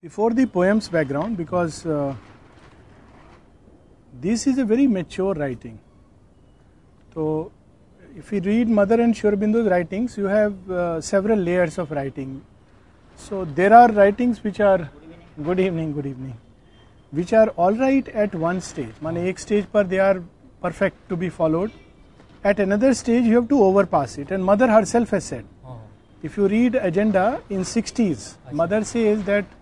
Before the poem's background, because uh, this is a very mature writing. So, if you read Mother and Shurabindu's writings, you have uh, several layers of writing. So, there are writings which are good evening, good evening, which are all right at one stage. one ek stage par they are perfect to be followed. At another stage, you have to overpass it. And Mother herself has said, oh. if you read Agenda in 60s, Mother says that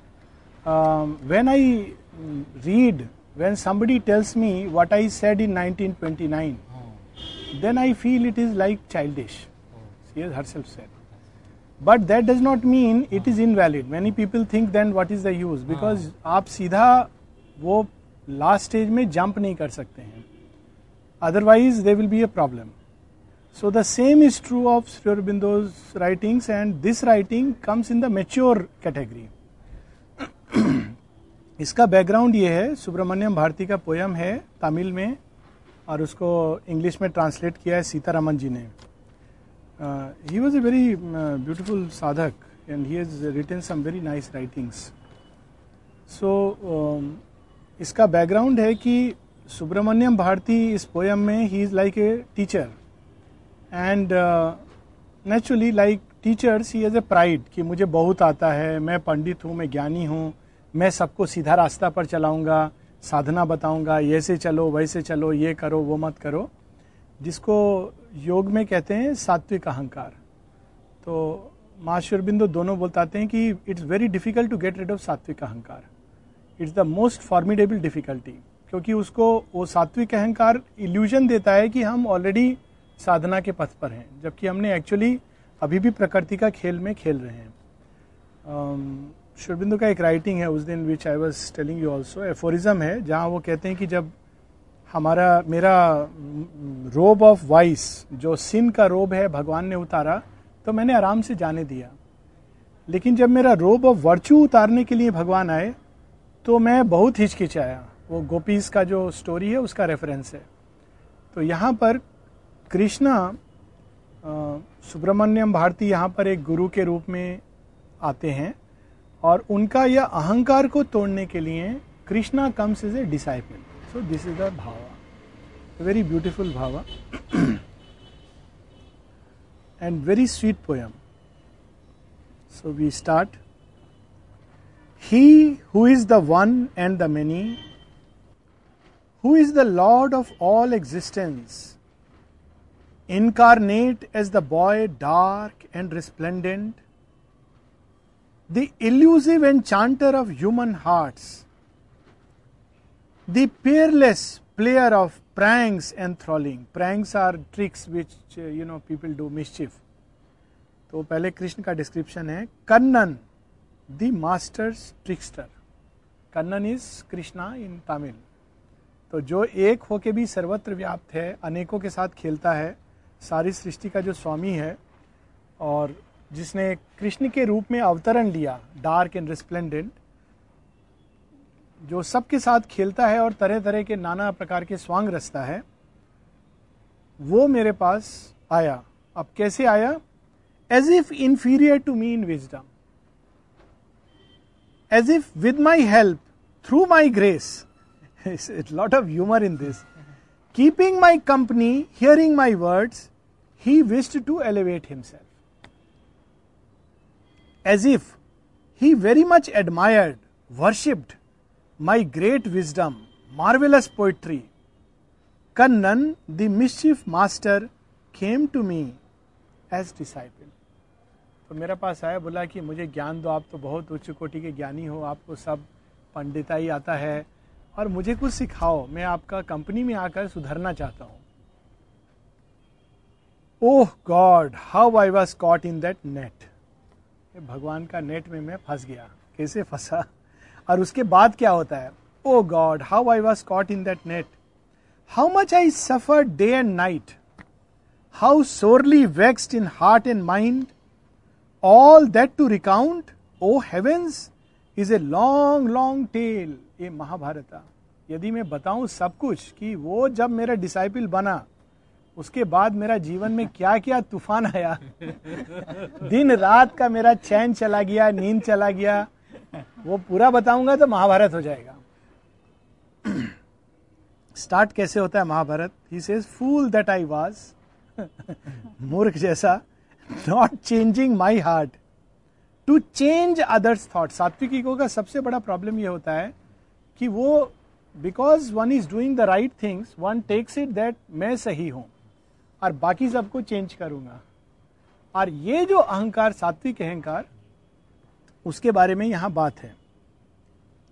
um, when I read, when somebody tells me what I said in 1929, then I feel it is like childish. She has herself said. But that does not mean it is invalid. Many people think then what is the use? Because आप सीधा वो last stage में jump नहीं कर सकते हैं otherwise there will be a problem so the same is true of Sri Aurobindo's writings and this writing comes in the mature category इसका background ये है, सुब्रमण्यम भारती का पोयम है तमिल में, और उसको इंग्लिश में ट्रांसलेट किया है सीतारामन जी ने। He was a very beautiful sadhak and he has written some very nice writings so इसका बैकग्राउंड है कि सुब्रमण्यम भारती इस पोयम में he is like a teacher and naturally like teachers he as a pride कि मुझे बहुत आता है, मैं पंडित हूँ, मैं ज्ञानी हूँ मैं सबको सीधा रास्ता पर चलाऊँगा साधना बताऊँगा ऐसे चलो वैसे चलो ये करो वो मत करो। जिसको योग में कहते हैं सात्विक अहंकार। तो माँ बिंदु दोनों बोलताते हैं कि it's very difficult to get rid of sattvik ahankar. It's the most formidable difficulty क्योंकि उसको वो सात्विक अहंकार इल्यूजन देता है कि हम ऑलरेडी साधना के पथ पर हैं जबकि हमने एक्चुअली अभी भी प्रकृति का खेल में खेल रहे हैं। um, शुरबिंदु का एक राइटिंग है उस दिन which I was telling you also aphorism है, जहाँ वो कहते हैं कि जब हमारा, मेरा रोब ऑफ़ वाइस जो सिन का रोब है, भगवान ने उतारा तो मैंने आराम से जाने दिया। लेकिन जब मेरा रोब ऑफ़ वर्चू उतारने के लिए भगवान आए तो मैं बहुत हिचकिचाया। वो गोपीज का जो स्टोरी है, उसका रेफरेंस है। तो यहाँ पर कृष्णा सुब्रमण्यम भारती यहाँ पर एक गुरु के रूप में आते हैं। और उनका यह अहंकार को तोड़ने के लिए Krishna comes is a disciple so this is the bhava very beautiful bhava and very sweet poem so we start he who is the one and the many who is the lord of all existence incarnate as the boy, dark and resplendent the elusive enchanter of human hearts, the peerless player of pranks enthralling. Pranks are tricks which uh, you know people do mischief. तो पहले कृष्ण का description है Kannan the masters trickster Kannan is Krishna in Tamil तो जो एक होके भी सर्वत्र व्याप्त है अनेकों के साथ खेलता है सारी सृष्टि का जो स्वामी है और जिसने कृष्ण के रूप में अवतरण लिया डार्क एंड रिस्प्लेंडेंट जो सबके साथ खेलता है और तरह तरह के नाना प्रकार के स्वांग रचता है, वो मेरे पास आया। अब कैसे आया? As if inferior to me in wisdom as if with my help through my grace it lot of humour in this keeping my company hearing my words he wished to elevate himself as if he very much admired, worshipped my great wisdom, marvelous poetry. Kannan, the mischief master, came to me as disciple. तो मेरे पास आया बोला कि मुझे ज्ञान दो आप तो बहुत उच्च कोटि के ज्ञानी हो आपको सब पंडिताई आता है और मुझे कुछ सिखाओ मैं आपका कंपनी में आकर सुधरना चाहता हूँ ओह God how I was caught in that net भगवान का नेट में मैं फंस गया, कैसे फंसा? और उसके बाद क्या होता है? O God how I was caught in that net how much I suffer day and night how sorely vexed in heart and mind all that to recount O heavens is a long long tale a Mahabharata यदि मैं बताऊँ सब कुछ कि वो जब मेरा disciple बना उसके बाद मेरा जीवन में क्या क्या तूफ़ान आया? दिन रात का मेरा चैन चला गया, नींद चला गया। वो पूरा बताऊँगा तो महाभारत हो जाएगा। स्टार्ट कैसे होता है Mahabharata? He says fool that I was मूर्ख जैसा not changing my heart to change others thought सात्विकों का सबसे बड़ा प्रॉब्लम ये होता है कि वो because one is doing the right things one takes it that मैं सही हूँ। और बाकी सबको चेंज करूँगा। और ये जो अहंकार सात्विक अहंकार उसके बारे में यहाँ बात है।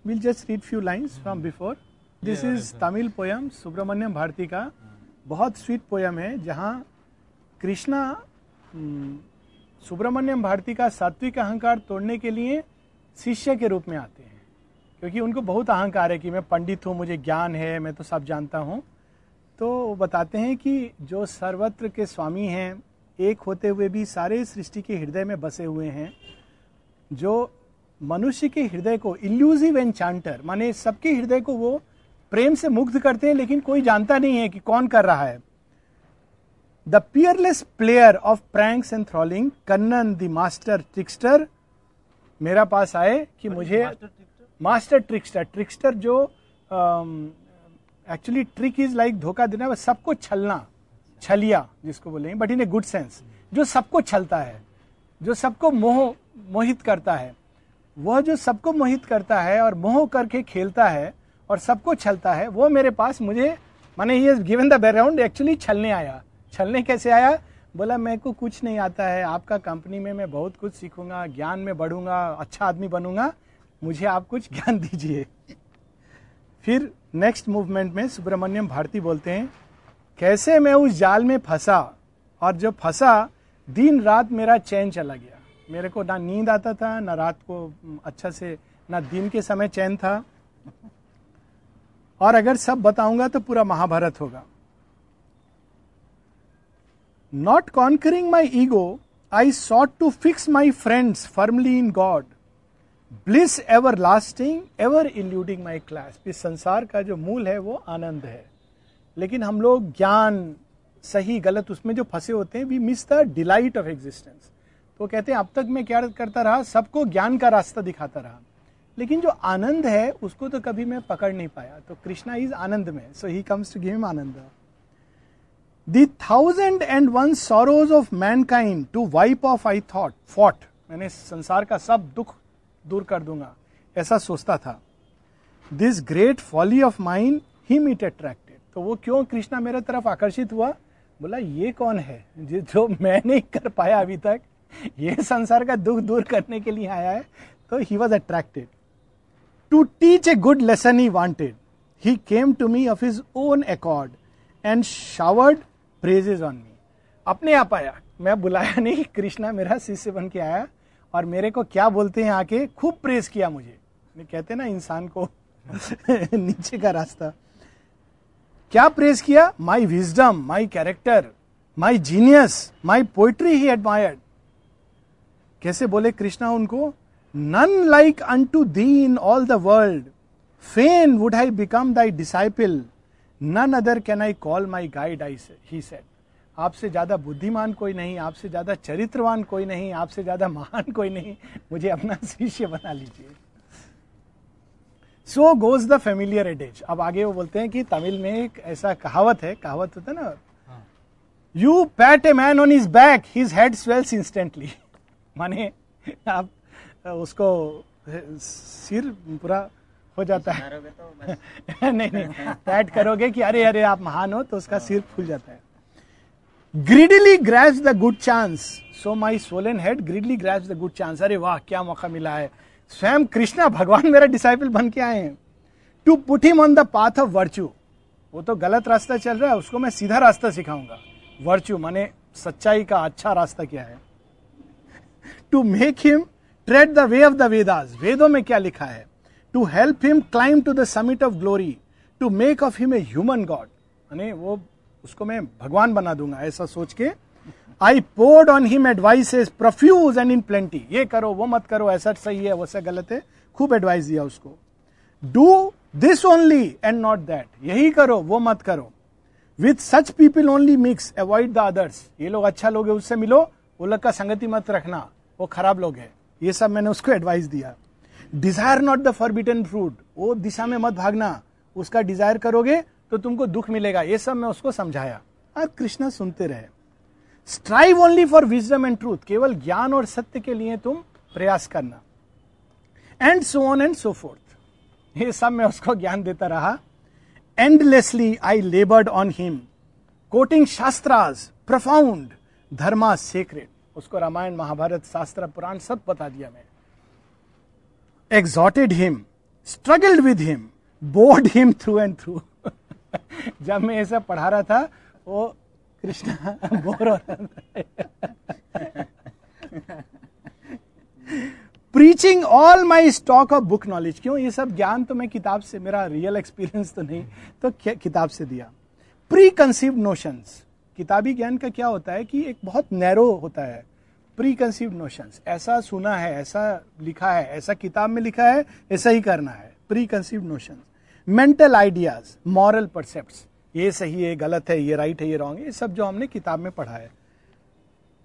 Will just read few lines from before this is Tamil poem Subramaniam Bharati का बहुत स्वीट पोयम है जहाँ कृष्णा सुब्रमण्यम भारती का सात्विक अहंकार तोड़ने के लिए शिष्य के रूप में आते हैं। क्योंकि उनको बहुत अहंकार है कि मैं पंडित हूँ मुझे ज्ञान है मैं तो सब जानता हूँ। तो वो बताते हैं कि जो सर्वत्र के स्वामी हैं एक होते हुए भी सारे सृष्टि के हृदय में बसे हुए हैं जो मनुष्य के हृदय को इल्यूजिव एंड चांटर माने सबके हृदय को वो प्रेम से मुग्ध करते हैं लेकिन कोई जानता नहीं है कि कौन कर रहा है। The peerless player of pranks and thrilling Kannan the master trickster मेरा पास आए कि मुझे मास्टर ट्रिक्स्टर ट्रिक्स्टर जो एक्चुअली ट्रिक इज़ लाइक धोखा देना वह सबको छलना, छलिया, जिसको बोलेंगे but in a good sense जो सबको छलता है, जो सबको मोह, मोहित करता है, वह जो सबको मोहित करता है और मोह करके खेलता है और सबको छलता है, वो मेरे पास मुझे, माने ये गिवन द बैकग्राउंड एक्चुअली छलने आया। छलने कैसे आया? बोला, मेरे को कुछ नहीं आता है, आपका कंपनी में मैं बहुत कुछ सीखूँगा, ज्ञान में बढ़ूँगा अच्छा आदमी बनूँगा, मुझे आप कुछ ज्ञान दीजिए। फिर नेक्स्ट मूवमेंट में सुब्रमण्यम भारती बोलते हैं, कैसे मैं उस जाल में फंसा और जब फंसा, दिन रात मेरा चैन चला गया। मेरे को ना नींद आता था, ना रात को अच्छा से, ना दिन के समय चैन था। और अगर सब बताऊँगा तो पूरा महाभारत होगा। Not conquering my ego I sought to fix my friends firmly in God bliss ever lasting ever eluding my class इस संसार का जो मूल है, वो आनंद है। लेकिन हम लोग ज्ञान, सही, गलत, उसमें जो फंसे होते हैं we miss the delight of existence तो कहते हैं, अब तक मैं क्या करता रहा? सबको ज्ञान का रास्ता दिखाता रहा। लेकिन जो आनंद है, उसको तो कभी मैं पकड़ नहीं पाया। तो कृष्णा इज़ आनंद में so he comes to give anand. The thousand and one sorrows of mankind to wipe off I thought fought मैंने संसार का सब दुख दूर कर दूँगा। ऐसा सोचता था। This great folly of mind he meet attracted तो वो क्यों कृष्णा मेरे तरफ़ आकर्षित हुआ? बोला, ये कौन है जो मैं नहीं कर पाया अभी तक? ये संसार का दुख दूर करने के लिए आया है। तो he was attracted to teach a good lesson he wanted he came to me of his own accord and showered praises on me अपने आप आया। मैं बुलाया नहीं, कृष्णा मेरा शिष्य बन के आया। और मेरे को क्या बोलते हैं आके, खूब प्रेस किया मुझे। कहते ना, इंसान को नीचे का रास्ता। क्या प्रेस किया? My wisdom my character my genius my poetry he admired कैसे बोले कृष्णा उनको? None like unto thee in all the world fain would I become thy disciple none other can I call my guide I he said आपसे ज़्यादा बुद्धिमान कोई नहीं आपसे ज़्यादा चरित्रवान कोई नहीं आपसे ज़्यादा महान कोई नहीं। मुझे अपना शिष्य बना लीजिए। So goes the familiar adage अब आगे वो बोलते हैं कि तमिल में एक ऐसा कहावत है कहावत होता है ना you pat a man on his back his head swells instantly माने आप उसको सिर पूरा हो जाता है। तो नहीं नहीं। पैट करोगे कि अरे अरे आप महान हो तो उसका सिर फूल जाता है। Greedily grab the good chance so my swollen head greedily grab the good chance अरे वाह, क्या मौका मिला है। स्वयं कृष्णा भगवान मेरा डिसाइपल बन के आए हैं। To put him on the path of virtue वो तो गलत रास्ता चल रहा है, उसको मैं सीधा रास्ता सिखाऊँगा। वर्च्यू माने सच्चाई का अच्छा रास्ता क्या है? To make him tread the way of the Vedas वेदों में क्या लिखा है? To help him climb to the summit of glory to make of him a human god माने वो उसको मैं भगवान बना दूँगा, ऐसा सोच के। I poured on him advice profuse and in plenty ये करो, वो मत करो, ऐसा सही है वैसा गलत है। खूब एडवाइस दिया उसको। Do this only and not that यही करो, वो मत करो। With such people only mix avoid the others ये लोग अच्छा लोग है, उससे मिलो। वो लोग का संगति मत रखना। वो खराब लोग है। ये सब मैंने उसको एडवाइस दिया। Desire not the forbidden fruit वो दिशा में मत भागना। उसका डिज़ायर करोगे तो तुमको दुख मिलेगा। ये सब मैं उसको समझाया। और कृष्णा सुनते रहे। Strive only for wisdom and truth केवल ज्ञान और सत्य के लिए तुम प्रयास करना। And so on and so forth ये सब मैं उसको ज्ञान देता रहा। Endlessly I laboured on him quoting shastras profound dharma secret उसको रामायण, महाभारत, शास्त्र, पुराण सब बता दिया मैं। Exhorted him struggled with him bored him through and through जब मैं ये सब पढ़ा रहा था, वो कृष्णा बोर हो रहा था। Preaching all my stock of book knowledge क्यों? ये सब ज्ञान तो मैं किताब से, मेरा रियल एक्सपीरियंस तो नहीं। तो किताब से दिया। प्री कंसीव नोशंस किताबी ज्ञान का क्या होता है कि एक बहुत नैरो होता है। प्री कंसीव नोशंस ऐसा सुना है, ऐसा लिखा है, ऐसा किताब में लिखा है, ऐसा ही करना है। Preconceived notions mental ideas moral precept ये सही है, गलत है, ये राइट है, ये रॉन्ग है, ये सब जो हमने किताब में पढ़ा है।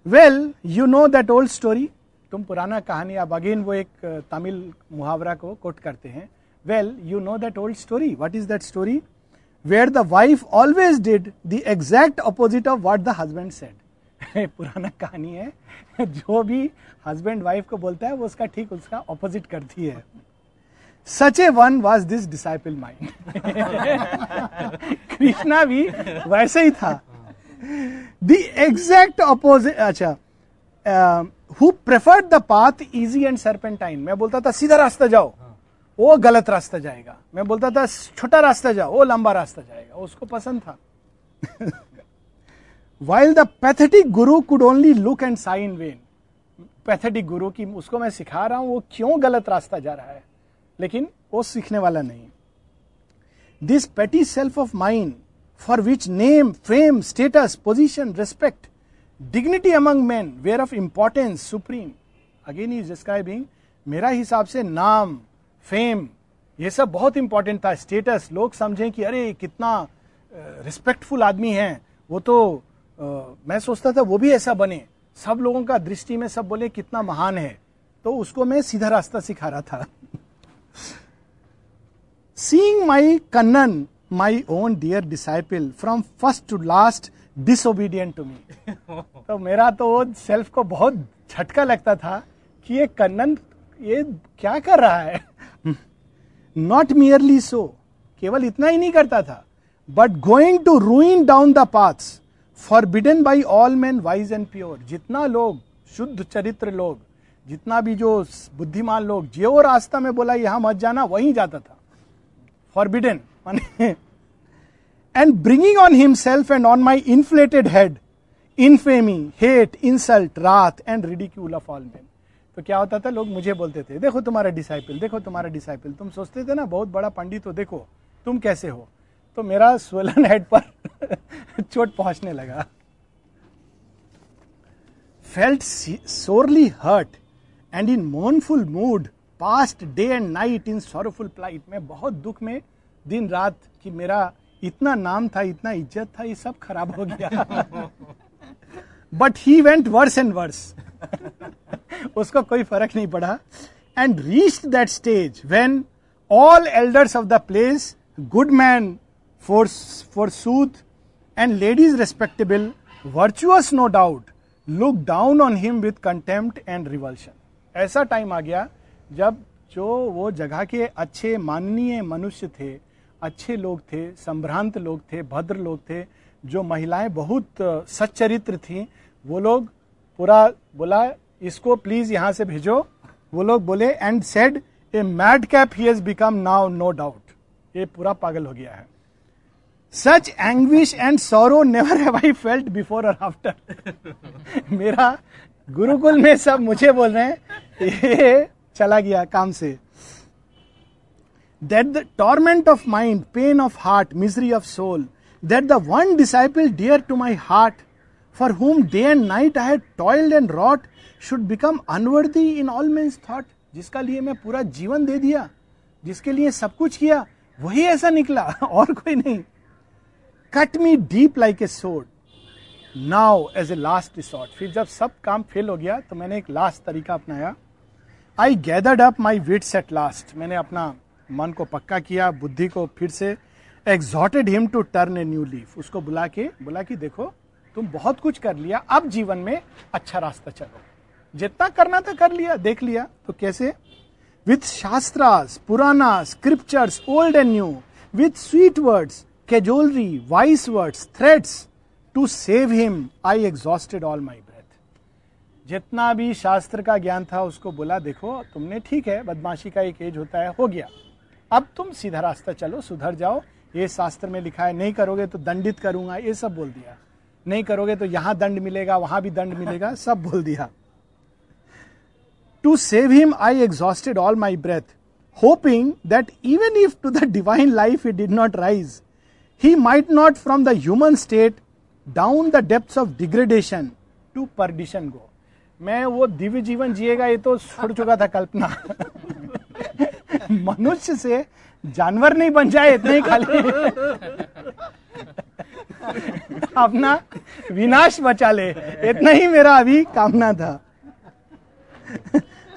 Well you know that old story तुम पुराना कहानी, अब अगेन वो एक तमिल मुहावरा को कोट करते हैं। Well you know that old story what is that story where the wife always did the exact opposite of what the husband said पुराना कहानी है। जो भी हस्बैंड वाइफ को बोलता है, वो उसका ठीक, उसका ऑपोजिट करती है। Such a one was this disciple mind Krishna भी वैसे ही था। द एग्जैक्ट अपोजिट अच्छा who preferred the path easy and serpentine मैं बोलता था सीधा रास्ता जाओ वो गलत रास्ता जाएगा। मैं बोलता था छोटा रास्ता जाओ वो लंबा रास्ता जाएगा। उसको पसंद था। While the pathetic guru could only look and sigh when pathetic guru की उसको मैं सिखा रहा हूँ वो क्यों गलत रास्ता जा रहा है? लेकिन वो सीखने वाला नहीं। This petty self of mind for which name fame status position respect dignity among men were of importance supreme again is describing मेरा हिसाब से नाम फेम ये सब बहुत इंपॉर्टेंट था। स्टेटस लोग समझें कि अरे कितना रिस्पेक्टफुल आदमी है। वो तो आ, मैं सोचता था वो भी ऐसा बने। सब लोगों का दृष्टि में सब बोले कितना महान है। तो उसको मैं सीधा रास्ता सिखा रहा था। Seeing my Kannan, my own dear disciple, from first to last disobedient to me. तो मेरा तो वो सेल्फ को बहुत झटका लगता था कि ये कन्नन ये क्या कर रहा है नॉट मियरली सो केवल इतना ही नहीं करता था but going to ruin down the paths forbidden by all men wise and pure जितना लोग शुद्ध चरित्र लोग जितना भी जो बुद्धिमान लोग जो रास्ता में बोला, यहाँ मत जाना, वहीं जाता था। फॉरबिडन माने and bringing on himself and on my inflated head infamy hate insult wrath and ridicule of all men तो क्या होता था? लोग मुझे बोलते थे, देखो तुम्हारा डिसाइपल देखो तुम्हारा डिसाइपल तुम सोचते थे ना, बहुत बड़ा पंडित हो, देखो, तुम कैसे हो? तो मेरा स्वेलन हेड पर चोट पहुँचने लगा। Felt sorely hurt and in mournful mood passed day and night in sorrowful plight मैं बहुत दुख में दिन रात कि मेरा इतना नाम था, इतना इज़्ज़त था, ये सब खराब हो गया। But he went worse and worse उसको कोई फ़र्क नहीं पड़ा। And reach that stage when all elders of the place good men for forsooth and ladies respectable virtuous no doubt look down on him with contempt and revulsion ऐसा time आ गया जब जो वो जगह के अच्छे माननीय मनुष्य थे, अच्छे लोग थे, संभ्रांत लोग थे, भद्र लोग थे, जो महिलाएँ बहुत सच्चरित्र थी, वो लोग पूरा बोला, इसको प्लीज़ यहाँ से भेजो। वो लोग बोले and said a madcap he has become now no doubt ये पूरा पागल हो गया है। Such anguish and sorrow never have I felt before और आफ्टर मेरा गुरुकुल में सब मुझे बोल रहे हैं, ये चला गया काम से। That the torment of mind pain of heart misery of soul that the one disciple dear to my heart for whom day and night I had toiled and wrought should become unworthy in all means thought जिसका लिए मैं पूरा जीवन दे दिया, जिसके लिए सब कुछ किया, वही ऐसा निकला, और कोई नहीं। Cut me deep like a sword now as a last resort फिर जब सब काम फेल हो गया तो मैंने एक लास्ट तरीका अपनाया। I gathered up my wits at last मैंने अपना मन को पक्का किया, बुद्धि को फिर से exhorted him to turn a new leaf उसको बुला के, बोला कि देखो, तुम बहुत कुछ कर लिया, अब जीवन में अच्छा रास्ता चलो। जितना करना था कर लिया, देख लिया। तो कैसे? विथ शास्त्रास पुराना scriptures old and new with sweet words cajolery wise words threats to save him I exhausted all my breath जितना भी शास्त्र का ज्ञान था, उसको बोला, देखो, तुमने ठीक है, बदमाशी का एक एज होता है, हो गया। अब तुम सीधा रास्ता चलो, सुधर जाओ। ये शास्त्र में लिखा है, नहीं करोगे तो दंडित करूँगा, ये सब बोल दिया। नहीं करोगे तो यहाँ दंड मिलेगा, वहाँ भी दंड मिलेगा, सब बोल दिया। To save him I exhausted all my breath hoping that even if to the divine life it did not rise he might not from the human state down the depth of degradation to perdition go मैं वो दिव्य जीवन जिएगा, ये तो छोड़ चुका था कल्पना। मनुष्य से जानवर नहीं बन जाए, इतना ही खाली। अपना विनाश बचा ले, इतना ही मेरा अभी कामना था।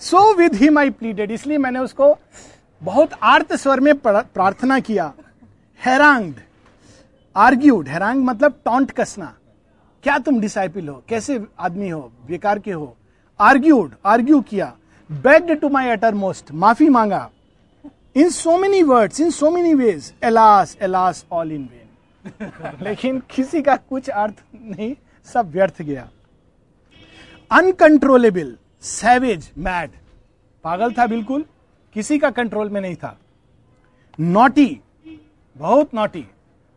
So with him I pleaded इसलिए मैंने उसको बहुत आर्त स्वर में प्रार्थना किया। हैरांग। आर्ग्यूड हैरांग मतलब टॉन्ट कसना। क्या तुम डिसाइपल हो? कैसे आदमी हो? बेकार के हो? आर्ग्यूड आर्ग्यू किया। Begged to my uttermost माफ़ी मांगा। In so many words in so many ways alas alas all in vain लेकिन किसी का कुछ अर्थ नहीं सब व्यर्थ गया। अनकंट्रोलेबल सैवेज मैड पागल था बिल्कुल किसी का कंट्रोल में नहीं था। नॉटी बहुत naughty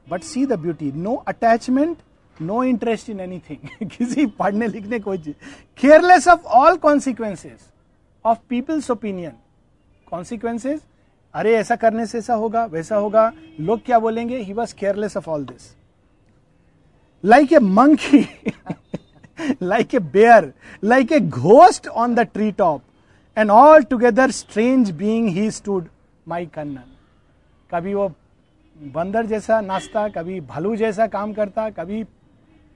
but see the beauty no attachment no interest in anything किसी पढ़ने लिखने कोई चीज़। Careless of all consequences of people's opinion consequences अरे, ऐसा करने से ऐसा होगा, वैसा होगा। लोग क्या बोलेंगे? He was careless of all this like a monkey like a bear like a ghost on the tree top and all together strange being he stood my Kannan कभी वो बंदर जैसा नाचता, कभी भालू जैसा काम करता, कभी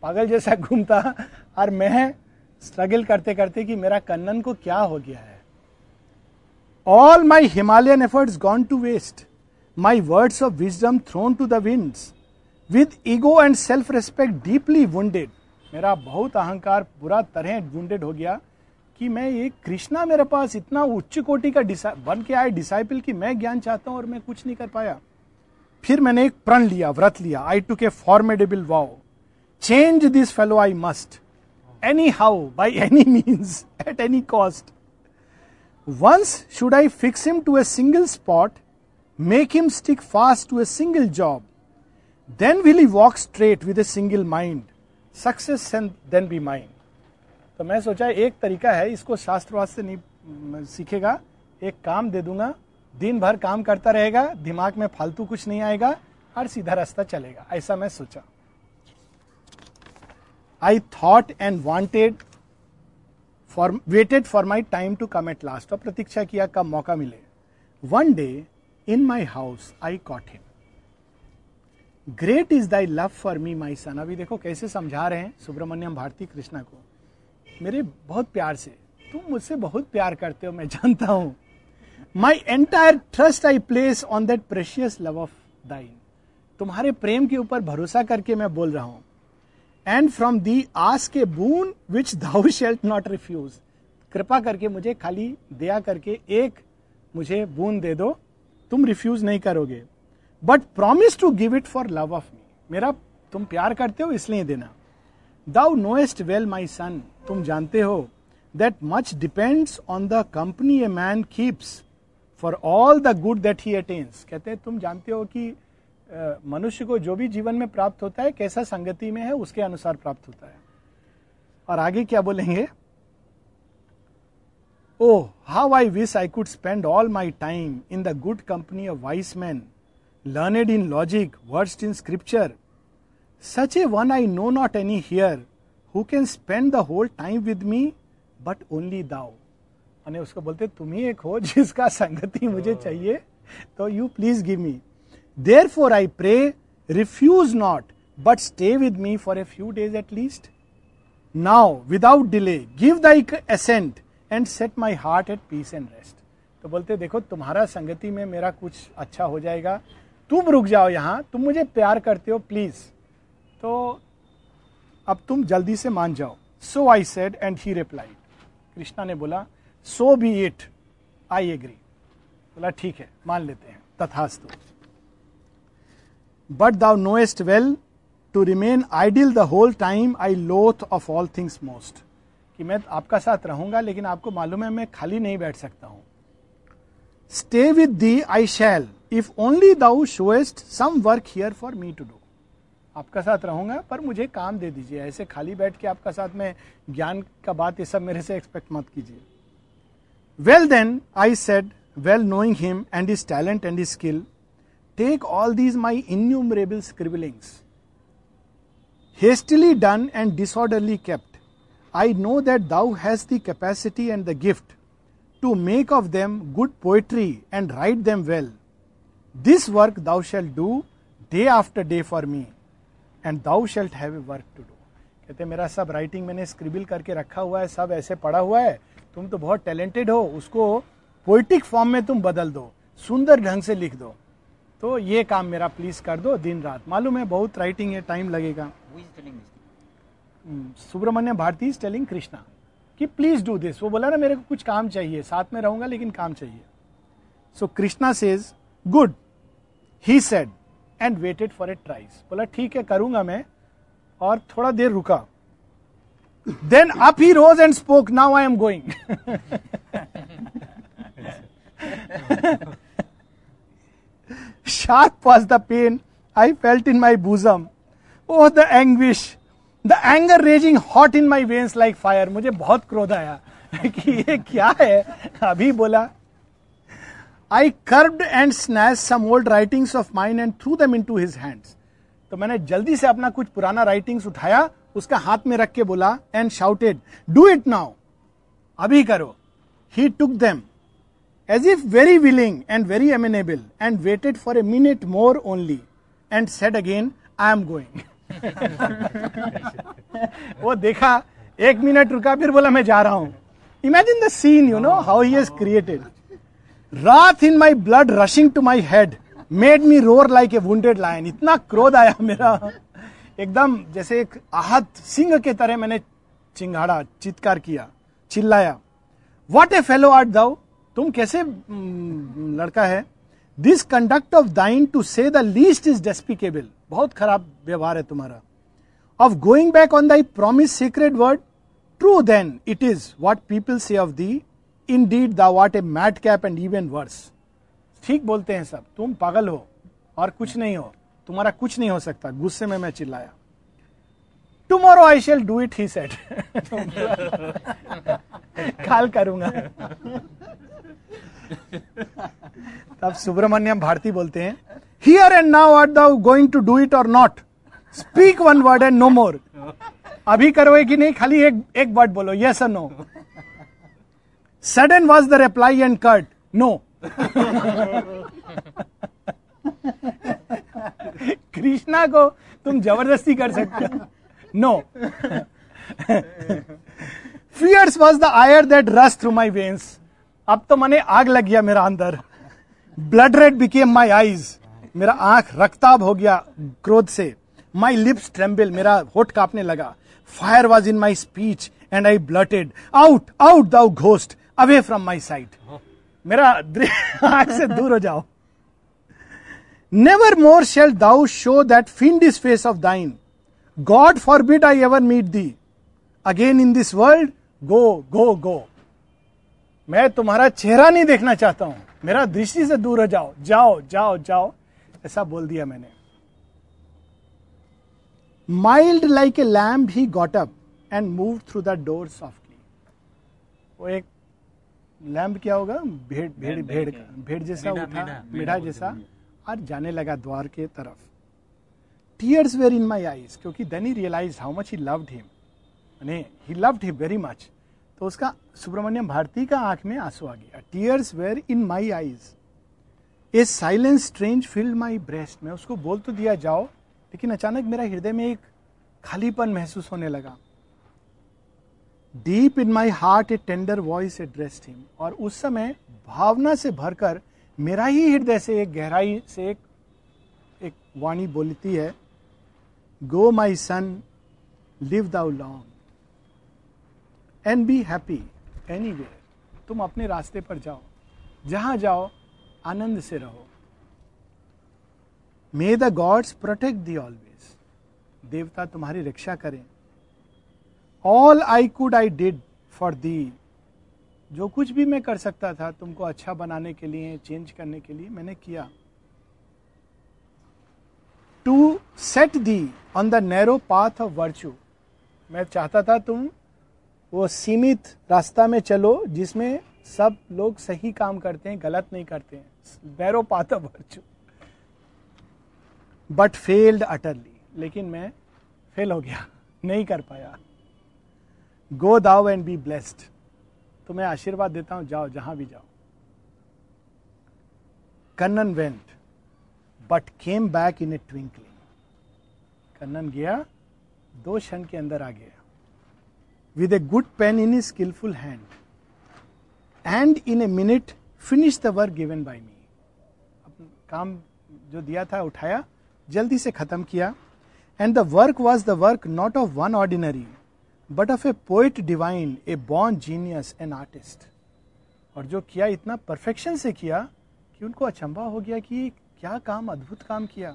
पागल जैसा घूमता, और मैं स्ट्रगल करते करते कि मेरा कन्नन को क्या हो गया है all my Himalayan efforts gone to waste My words of wisdom thrown to the winds. With ego and self respect deeply wounded. मेरा बहुत अहंकार बुरा तरह वुंडेड हो गया कि मैं ये कृष्णा मेरे पास इतना उच्च कोटि का बन के आए डिसाइपल कि मैं ज्ञान चाहता हूँ और मैं कुछ नहीं कर पाया फिर मैंने एक प्रण लिया, व्रत लिया। I took formidable vow change this fellow I must anyhow by any means at any cost once should I fix him to a single spot make him stick fast to a single job then will he walk straight with a single mind success then be mind तो मैं सोचा एक तरीका है, इसको शास्त्रवाद से नहीं सीखेगा। एक काम दे दूँगा दिन भर काम करता रहेगा, दिमाग में फालतू कुछ नहीं आएगा और सीधा रास्ता चलेगा। ऐसा मैं सोचा। I thought and wanted for waited for my time to come at last और प्रतीक्षा किया कब मौका मिले। One day in my house I caught him great is thy love for me my son अभी देखो कैसे समझा रहे हैं सुब्रमण्यम भारती कृष्णा को। मेरे बहुत प्यार से। तुम मुझसे बहुत प्यार करते हो, मैं जानता हूँ। My entire trust I place on that precious love of thine तुम्हारे प्रेम के ऊपर भरोसा करके मैं बोल रहा हूँ। And from thee ask boon which thou shalt not refuse कृपा करके मुझे खाली दया करके एक मुझे बून दे दो। तुम रिफ्यूज नहीं करोगे। But promise to give it for love of me मेरा, तुम प्यार करते हो, इसलिए देना। दाउ नोएस्ट वेल माई सन तुम जानते हो that much depends on the company a man keeps for all the good that he attains कहते हैं, तुम जानते हो कि मनुष्य को जो भी जीवन में प्राप्त होता है, कैसा संगति में है, उसके अनुसार प्राप्त होता है। और आगे क्या बोलेंगे? O how I wish I could spend all my time in the good company of wise man learned in logic words in scripture such a one I know not any here who can spend the whole time with me but only thou અને उसको बोलते तुम ही एक हो जिसका संगति मुझे चाहिए तो you please give me Therefore, I pray, refuse not, but stay with me for a few days at least. Now, without delay, give thy assent and set my heart at peace and rest तो बोलते देखो तुम्हारा संगति में मेरा कुछ अच्छा हो जाएगा। तुम रुक जाओ यहाँ तुम मुझे प्यार करते हो प्लीज़ तो अब तुम जल्दी से मान जाओ। So I said and he replied Krishna ने बोला so be it I agree बोला, ठीक है, मान लेते हैं. तथास्तु। But thou knowest well to remain ideal the whole time I loathe of all things most कि मैं आपका साथ रहूँगा, लेकिन आपको मालूम है, मैं खाली नहीं बैठ सकता हूँ। Stay with thee I shall if only thou showest some work here for me to do आपका साथ रहूँगा, पर मुझे काम दे दीजिए। ऐसे खाली बैठ के आपका साथ में ज्ञान का बात, ये सब मेरे से एक्सपेक्ट मत कीजिए। Well then I said well knowing him and his talent and his skill take all these my innumerable scribblings hastily done and disorderly kept, I know that thou hast the capacity and the gift to make of them good poetry and write them well. This work thou shalt do day after day for me, and thou shalt have a work to do. कहते मेरा सब writing मैंने scribble करके रखा हुआ है सब ऐसे पढ़ा हुआ है तुम तो बहुत टैलेंटेड हो उसको पोइटिक फॉर्म में तुम बदल दो सुंदर ढंग से लिख दो। तो ये काम मेरा प्लीज़ कर दो दिन रात। मालूम है बहुत राइटिंग है टाइम लगेगा। सुब्रमण्यम भारती इज़ टेलिंग कृष्णा कि प्लीज़ डू दिस वो बोला ना मेरे को कुछ काम चाहिए साथ में रहूँगा लेकिन काम चाहिए। So Krishna says good he said and waited for a trice बोला ठीक है करूँगा मैं और थोड़ा देर रुका। Then up he rose and spoke now I am going sharp was the pain I felt in my bosom. Oh, the anguish, the anger raging hot in my veins like fire. मुझे बहुत क्रोध आया कि ये क्या है? अभी बोला। I curbed and snatch some old writings of mine and threw them into his hands तो मैंने जल्दी से अपना कुछ पुराना राइटिंग्स उठाया उसका हाथ में रख के बोला and shouted do it now अभी करो. He took them as if very willing and very amenable, and waited for a minute more only, and said again, I am going. वो देखा एक मिनट रुका फिर बोला मैं जा रहा हूँ. Imagine the scene you know how he has created wrath in my blood rushing to my head made me roar like a wounded lion इतना क्रोध आया मेरा। एकदम जैसे एक आहत सिंह के तरह मैंने चिंगाड़ा, चित्कार किया, चिल्लाया। What a fellow art thou तुम कैसे लड़का है? This conduct of thine to say the least is despicable बहुत खराब व्यवहार है तुम्हारा। Of going back on thy promise secret word true then it is what people say of thee indeed the what a madcap and even worse ठीक बोलते हैं सब। तुम पागल हो और कुछ नहीं हो। तुम्हारा कुछ नहीं हो सकता। गुस्से में मैं चिल्लाया। Tomorrow I shall do it he said काल करूँगा। तब सुब्रमण्यम भारती बोलते हैं here and now art thou going to do it or not speak one word and no more अभी करोगे कि नहीं, खाली एक एक वर्ड बोलो yes or no sudden was the reply and curt no Krishna को तुम ज़बरदस्ती कर सकते हो। No fierce was the ire that rush through my veins अब तो मैंने आग लग गया मेरा अंदर। Blood red became my eyes मेरा आँख रक्ताब हो गया क्रोध से। माई लिप्स ट्रेम्बल मेरा होठ कांपने लगा। Fire was in my speech and I blurted out out thou ghost away from my sight मेरा आँख से दूर हो जाओ। Never more shall thou show that fiendish face of thine God forbid I ever meet thee again in this world go go go मैं तुम्हारा चेहरा नहीं देखना चाहता हूँ। मेरा दृष्टि से दूर हो जाओ। जाओ जाओ जाओ। ऐसा बोल दिया मैंने। Mild like a lamb he got up and move through the door softly वो एक लैम्प क्या होगा? भेड़ भेड़ भेड़ का भेड़ जैसा उठा मिठा जैसा। और जाने लगा द्वार के तरफ़। Tears were in my eyes क्योंकि then he realise how much he loved him मैंने he loved him very much तो उसका सुब्रमण्यम भारती का आँख में आँसू आ गया tears were in my eyes a silence strange filled my breast मैं उसको बोल तो दिया, जाओ। लेकिन अचानक मेरा हृदय में एक खालीपन महसूस होने लगा। Deep in my heart a tender voice addressed him और उस समय भावना से भरकर मेरा ही हृदय से एक गहराई से एक एक वाणी बोलती है go my son live thou long and be happy any way तुम अपने रास्ते पर जाओ, जहाँ जाओ, आनंद से रहो। May the gods protect thee always देवता तुम्हारी रक्षा करें। All I could I did for thee जो कुछ भी मैं कर सकता था तुमको अच्छा बनाने के लिए चेंज करने के लिए मैंने किया। To set thee on the narrow path of virtue मैं चाहता था तुम वो सीमित रास्ता में चलो जिसमें सब लोग सही काम करते हैं, गलत नहीं करते हैं। Narrow path of virtue but failed utterly लेकिन मैं फेल हो गया। नहीं कर पाया। Go thou and be blessed तुम्हें आशीर्वाद देता हूँ, जाओ, जहाँ भी जाओ। Kannan went but came back in a twinkling Kannan गया, दो क्षण के अंदर आ गया। With a good pen in a skilful hand and in a minute finish the work given by me काम जो दिया था, उठाया, जल्दी से खत्म किया। And the work was the work not of one ordinary but of a poet divine a born genius an artist और जो किया इतना परफेक्शन से किया कि उनको अचंबा हो गया कि क्या काम अद्भुत काम किया।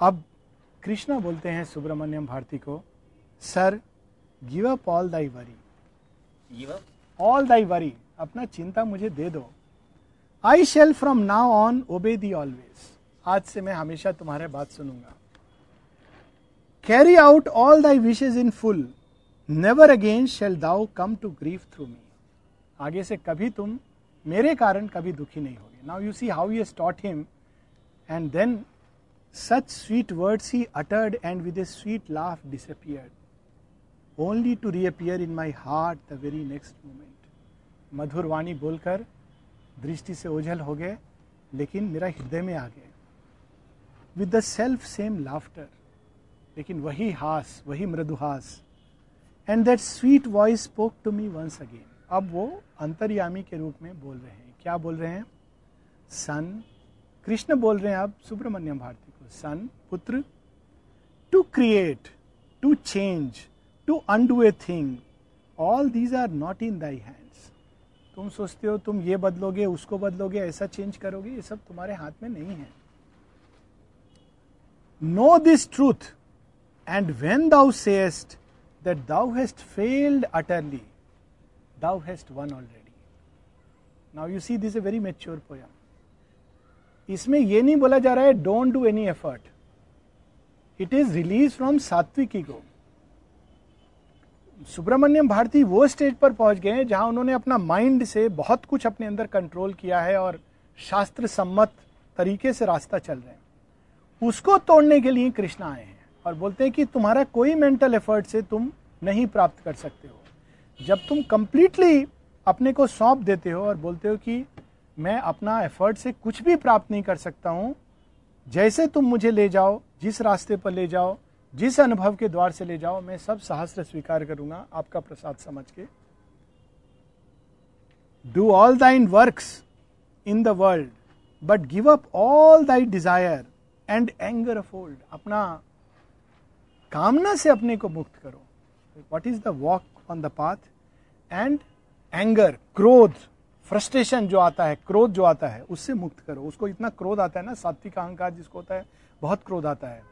अब कृष्णा बोलते हैं सुब्रमण्यम भारती को sir give up all thy worry all thy worry अपना चिंता मुझे दे दो। I shall from now on obey thee always आज से मैं हमेशा तुम्हारे बात सुनूँगा। Carry out all thy wishes in full never again shall thou come to grief through me आगे से कभी तुम मेरे कारण कभी दुखी नहीं होगे। Now you see how you taught him and then such sweet words he uttered and with a sweet laugh disappeared only to reappear in my heart the very next moment मधुर वाणी बोलकर दृष्टि से ओझल हो गए, लेकिन मेरा हृदय में आ गए। With the self same laughter लेकिन वही हास वही मृदुहास। And that sweet voice spoke to me once again अब वो अंतर्यामी के रूप में बोल रहे हैं। क्या बोल रहे हैं? सन। कृष्ण बोल रहे हैं अब सुब्रमण्यम भारती को। सन पुत्र। To create to change to undo a thing all these are not in thy hands तुम सोचते हो तुम ये बदलोगे उसको बदलोगे ऐसा चेंज करोगे ये सब तुम्हारे हाथ में नहीं है। No this truth, and when thou sayest that thou hast failed utterly, thou hast won already. Now you see, this is a very mature poem. इसमें ये नहीं बोला जा रहा है don't do any effort it is release from sattvic ego Subramaniam Bharati वो stage पर पहुँच गए जहाँ उन्होंने अपना माइंड से बहुत कुछ अपने अंदर कंट्रोल किया है और शास्त्र सम्मत तरीके से रास्ता चल रहे हैं उसको तोड़ने के लिए कृष्ण आए हैं और बोलते हैं कि तुम्हारा कोई मेंटल एफर्ट से तुम नहीं प्राप्त कर सकते हो। जब तुम कंप्लीटली अपने को सौंप देते हो और बोलते हो कि मैं अपना एफर्ट से कुछ भी प्राप्त नहीं कर सकता हूँ, जैसे तुम मुझे ले जाओ, जिस रास्ते पर ले जाओ, जिस अनुभव के द्वार से ले जाओ, मैं सब सहस्र स्वीकार करूँगा आपका प्रसाद समझ के। Do all thine works in the world but give up all thy desire and anger of old अपना कामना से अपने को मुक्त करो। What is the walk on the path and anger क्रोध फ्रस्ट्रेशन जो आता है, क्रोध जो आता है, उससे मुक्त करो। उसको इतना क्रोध आता है ना, सात्विक अहंकार जिसको होता है, बहुत क्रोध आता है।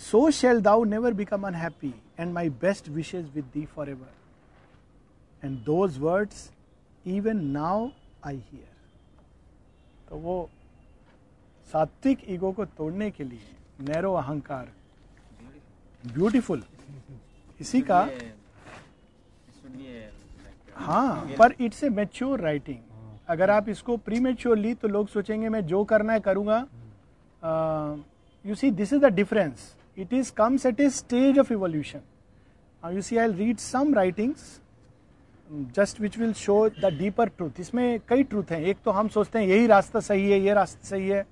So shall thou never become unhappy and my best wishes with thee for ever and those words even now I hear तो वो सात्विक ईगो को तोड़ने के लिए, नैरो अहंकार ब्यूटीफुल। इसी का हाँ पर इट्स ए मेच्योर राइटिंग अगर आप इसको प्री मेच्योर ली तो लोग सोचेंगे मैं जो करना है करूँगा। You see this is the difference it is comes at a stage of evolution you see I read some writings just which will show the deeper truth इसमें कई ट्रूथ हैं। एक तो हम सोचते हैं यही रास्ता सही है ये रास्ता सही है।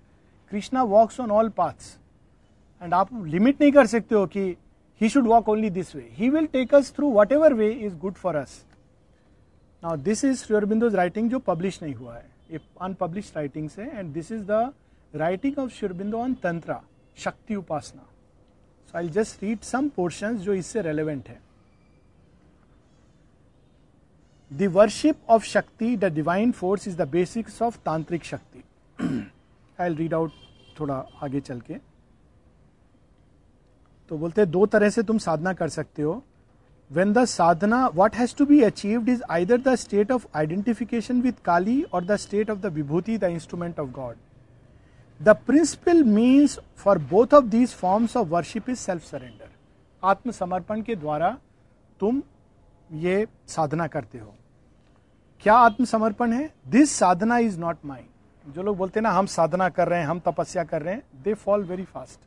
Krishna walks on all paths and आप लिमिट नहीं कर सकते हो कि he should walk only this way. He will take us through whatever way is good for us. Now, this is Sri Aurobindo's writing जो publish नहीं हुआ है ये unpublished writings है and this is the writing of Sri Aurobindo on Tantra, Shakti Upasana. So, I'll just read some portions जो इससे relevant है. The worship of Shakti, the divine force, is the basics of Tantric Shakti. I'll read out थोड़ा आगे चल के तो बोलते दो तरह से तुम साधना कर सकते हो। When the sadhana what has to be achieved is either the state of identification with Kali और the state of the vibhuti the instrument of God the principal means for both of these forms of worship is self surrender आत्मसमर्पण के द्वारा तुम ये साधना करते हो। क्या आत्मसमर्पण है? This sadhana is not mind जो लोग बोलते हैं ना, हम साधना कर रहे हैं, हम तपस्या कर रहे हैं they fall very fast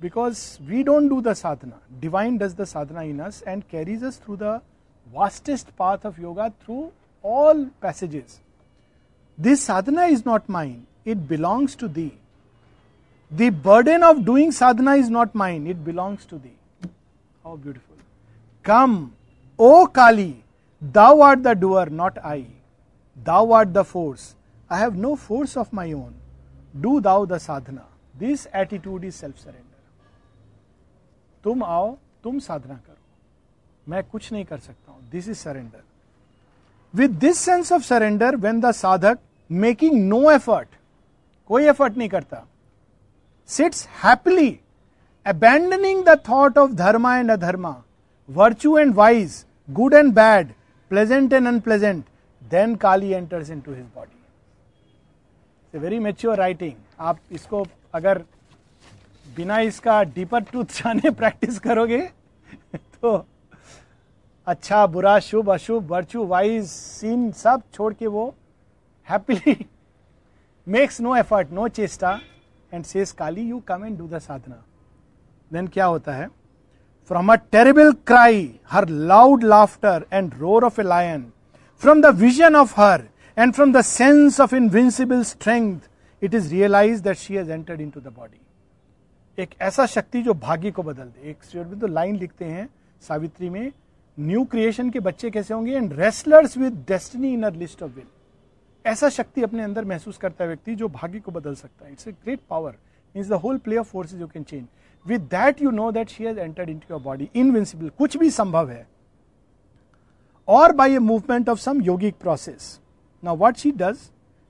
because we don't do the sadhana. Divine does the sadhana in us and carries us through the vastest path of yoga through all passages. This sadhana is not mine, it belongs to thee. The burden of doing sadhana is not mine, it belongs to thee. How beautiful. Come, O Kali, thou art the doer, not I. Thou art the force. I have no force of my own. Do thou the sadhana. This attitude is self surrender. तुम आओ, तुम साधना करो। मैं कुछ नहीं कर सकता हूँ। This is surrender with this sense of surrender when the sadhak making no effort कोई एफर्ट नहीं करता sits happily abandoning the thought of dharma and adharma virtue and vice good and bad pleasant and unpleasant then Kali enters into his body very mature writing आप इसको अगर बिना इसका deeper truth जाने practice करोगे तो अच्छा बुरा, शुभ, अशुभ वर्चू वाइज सीन सब छोड़ के वो happily makes no effort no cheshta and says Kali you come and do the sadhana then क्या होता है? From a terrible cry her loud laughter and roar of a lion from the vision of her and from the sense of invincible strength it is realise that she has entered into the body एक ऐसा शक्ति जो भाग्य को बदल दे। एक तो line लिखते हैं, सावित्री में न्यू क्रिएशन के बच्चे कैसे होंगे and wrestlers with destiny in list of will ऐसा शक्ति अपने अंदर महसूस करता है व्यक्ति जो भाग्य को बदल सकता है। It's a great power means the whole play of forces you can change with that you know that she has entered in your body invincible कुछ भी संभव है। और by a movement of some yogic process now what she does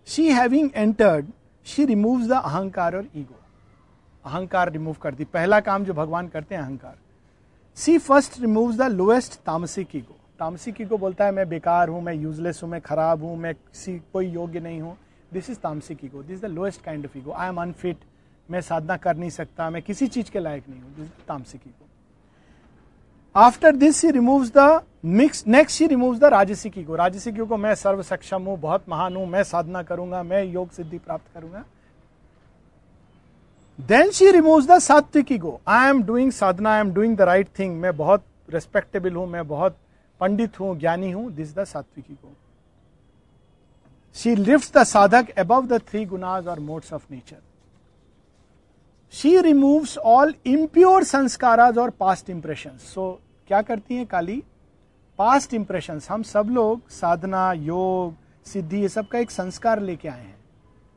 she having entered she remove the ahankar और ego अहंकार remove कर दी पहला काम जो भगवान करते हैं, अहंकार। See first remove the lowest tamasic ego तामसिक ईगो बोलता है, मैं बेकार हूँ, मैं यूजलेस हूँ, मैं खराब हूँ, मैं किसी, कोई योग्य नहीं हूँ। This is tamasic ego this is the lowest kind of ego I am unfit मैं साधना कर नहीं सकता, मैं किसी चीज़ के लायक नहीं हूँ। This tamasic ego after this he remove the mix next he remove the rajasic ego राजसिक ईगो मैं सर्व सक्षम हूँ, बहुत महान हूँ, मैं साधना करूँगा, मैं योग सिद्धि प्राप्त करूँगा। Then she remove the sattvic ego I am doing sadhana I am doing the right thing मैं बहुत रेस्पेक्टेबल हूँ, मैं बहुत पंडित हूँ, ज्ञानी हूँ. This the sattvic ego she lift the sadhak above the three gunas और modes of nature she removes all impure sanskar और पास्ट इंप्रेशन सो क्या करती हैं काली? पास्ट इंप्रेशन हम सब लोग साधना योग सिद्धि ये सब का एक संस्कार लेके आए हैं.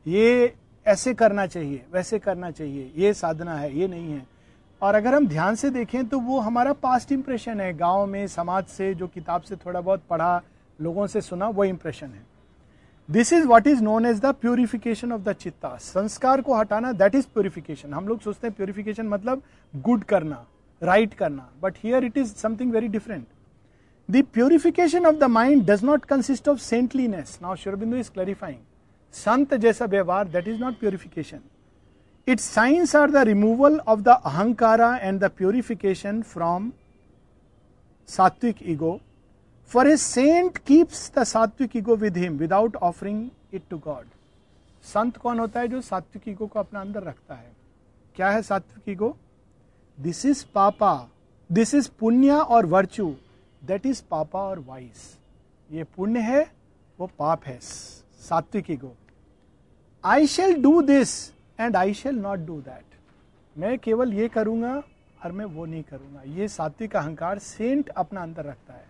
ये ऐसे करना चाहिए, वैसे करना चाहिए, ये साधना है, ये नहीं है। और अगर हम ध्यान से देखें तो वो हमारा पास्ट इंप्रेशन है। गाँव में, समाज से, जो किताब से थोड़ा बहुत पढ़ा, लोगों से सुना, वो इम्प्रेशन है। This is what is known as the purification of the chitta संस्कार को हटाना दैट इज़ प्योरिफिकेशन हम लोग सोचते हैं प्योरिफिकेशन मतलब गुड करना राइट right करना। But here it is something very different the purification of the mind does not consist of saintliness now श्योरबिंदु is clarifying संत जैसा व्यवहार that is not purification it's science are the removal of the ahankara and the purification from sattvic ego for a saint keeps the sattvic ego with him without offering it to God संत कौन होता है जो सात्विक ego को अपना अंदर रखता है? क्या है सात्विक ego this is papa this is punya और वर्चू दैट इज़ पापा और वाइस ये पुण्य है, वो पाप है। Sattvic ego I shall do this and I shall not do that मैं केवल ये करूँगा और मैं वो नहीं करूँगा। ये सात्विक अहंकार सेंट अपना अंदर रखता है,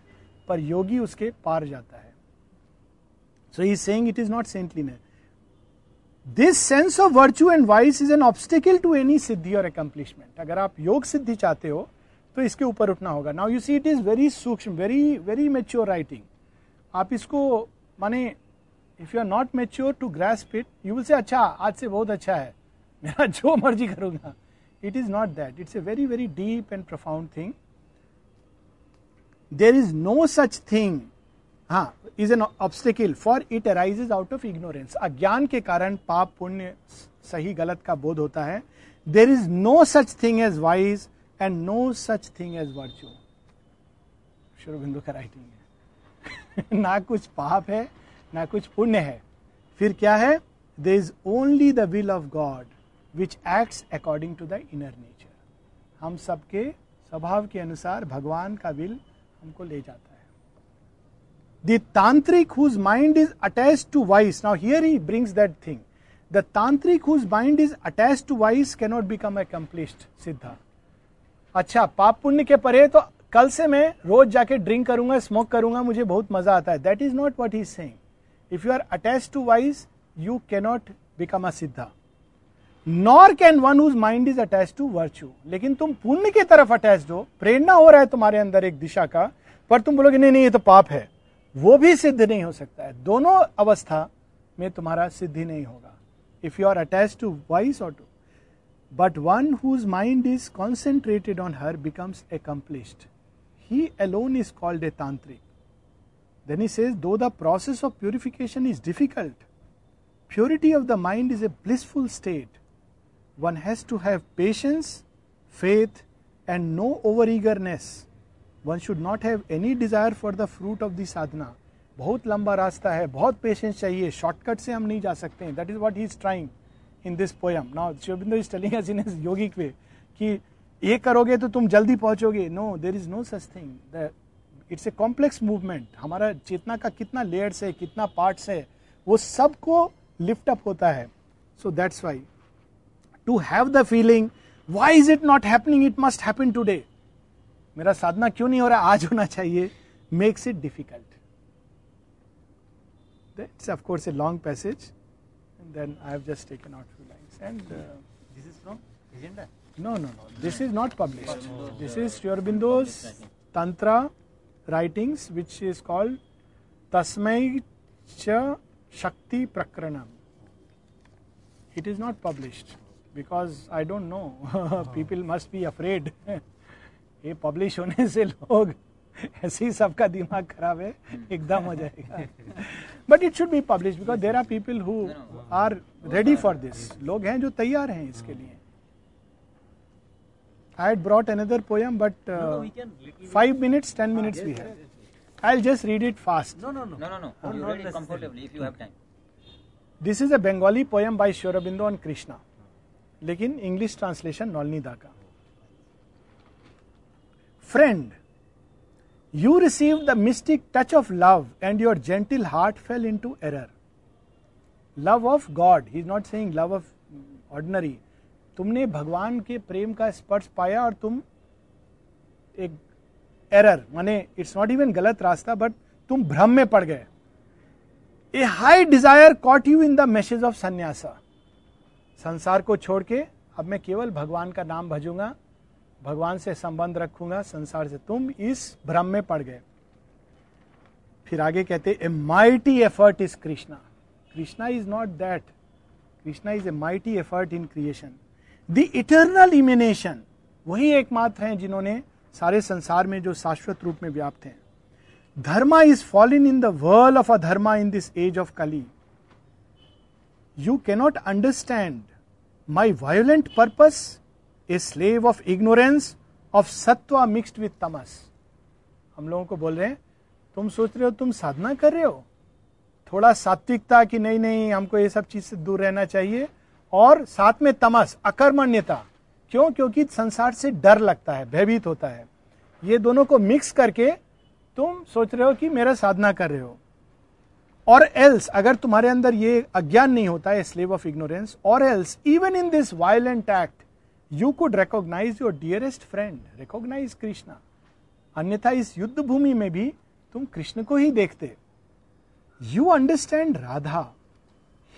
पर योगी उसके पार जाता है। So he saying it is not saintliness this sense of virtue and vice is an obstacle to any siddhi और अकम्पलिशमेंट अगर आप योग सिद्धि चाहते हो तो इसके ऊपर उठना होगा। Now you see it is very sukshma very very mature writing आप इसको, माने if you are not mature to grasp it you will say अच्छा आज से बहुत अच्छा है मेरा जो मर्ज़ी करूँगा it is not that it's a very very deep and profound thing there is no such thing हाँ is an obstacle for it arises out of ignorance अज्ञान के कारण पाप पुण्य सही गलत का बोध होता है there is no such thing as vice and no such thing as virtue Shurbindu का राइटिंग है ना कुछ पाप है ना कुछ पुण्य है। फिर क्या है? They is only the will of God which acts according to the inner nature हम सबके स्वभाव के अनुसार भगवान का विल हमको ले जाता है। The tantrik whose mind is attach to vice now here he brings that thing the tantrik whose mind is attach to vice cannot become accomplished siddha अच्छा पाप पुण्य के परे तो कल से मैं रोज जाके ड्रिंक करूँगा स्मोक करूँगा, मुझे बहुत मज़ा आता है। That is not what is saying if you are attach to vice you cannot become a siddha nor can one whose mind is attach to virtue लेकिन तुम पुण्य की तरफ़ अटैच हो प्रेरणा हो रहा है तुम्हारे अंदर एक दिशा का पर तुम बोलोगे नहीं नहीं ये तो पाप है वो भी सिद्ध नहीं हो सकता है दोनों अवस्था में तुम्हारा सिद्धि नहीं होगा if you are attach to vice और to but one whose mind is concentrated on her becomes accomplished he alone is called a tantrik then he says though the process of purification is difficult purity of the mind is a blissful state one has to have patience, faith, and no over eagerness. One should not have any desire for the fruit of the sadhana. बहुत लंबा रास्ता है बहुत patience चाहिए। Shortcut से हम नहीं जा सकते that is what he is trying in this poem now Shivbindu is telling us in yogic way कि ये करोगे तो तुम जल्दी पहुंचोगे। No there is no such thing it's a complex movement हमारा चेतना का कितना लेयर्स है कितना पार्ट्स है वो सबको लिफ्ट अप होता है। So that's why to have the feeling why is it not happening it must happen today मेरा साधना क्यों नहीं हो रहा? आज होना चाहिए। Makes it difficult that's of course a long passage then I have just taken out few lines and This is from agenda. no no no. This is not published. This is Sri Aurobindo's tantra. Writings which is called tasmai cha shakti prakranam. It is not published because I don't know people must be afraid ये publish होने से लोग ऐसे ही सबका दिमाग खराब है एकदम हो जाएगा। But it should be publish because there are people who are ready for this लोग हैं जो तैयार हैं इसके लिए। I had brought another poem, but uh, No, no, we can. little- five minutes, ten minutes yes, we yes, have. yes, I'll just read it fast. No, no, no. No, no, no. Oh, you not read it necessary. comfortably if you have time. This is a Bengali poem by Shorobindo on Krishna. लेकिन English translation नौलनीदा का friend you receive the mystic touch of love and your gentle heart fell into error love of God he is not saying love of ordinary तुमने भगवान के प्रेम का स्पर्श पाया और तुम एक एरर माने इट्स नॉट इवन गलत रास्ता बट तुम भ्रम में पड़ गए। A high desire caught you in the message of sannyasa संसार को छोड़ के अब मैं केवल भगवान का नाम भजूँगा, भगवान से संबंध रखूँगा, संसार से तुम इस भ्रम में पड़ गए। फिर आगे कहते a mighty effort is Krishna Krishna is not that Krishna is a mighty effort in creation the eternal emanation वही एकमात्र हैं जिन्होंने सारे संसार में जो शाश्वत रूप में व्याप्त हैं। Dharma is fallen in the world of adharma in this age of Kali you cannot understand my violent purpose a slave of ignorance of sattva mixed with tamas हम लोगों को बोल रहे हैं, तुम सोच रहे हो तुम साधना कर रहे हो? थोड़ा सात्विकता कि नहीं नहीं, हमको ये सब चीज़ से दूर रहना चाहिए और साथ में तमस, अकर्मण्यता। क्यों? क्योंकि संसार से डर लगता है, भयभीत होता है। ये दोनों को मिक्स करके तुम सोच रहे हो कि मेरा साधना कर रहे हो। और एल्स अगर तुम्हारे अंदर ये अज्ञान नहीं होता है स्लेव ऑफ़ इग्नोरेंस और else even in this violent act you could recognise your dearest friend recognise Krishna अन्यथा इस युद्ध भूमि में भी तुम कृष्ण को ही देखते। You understand Radha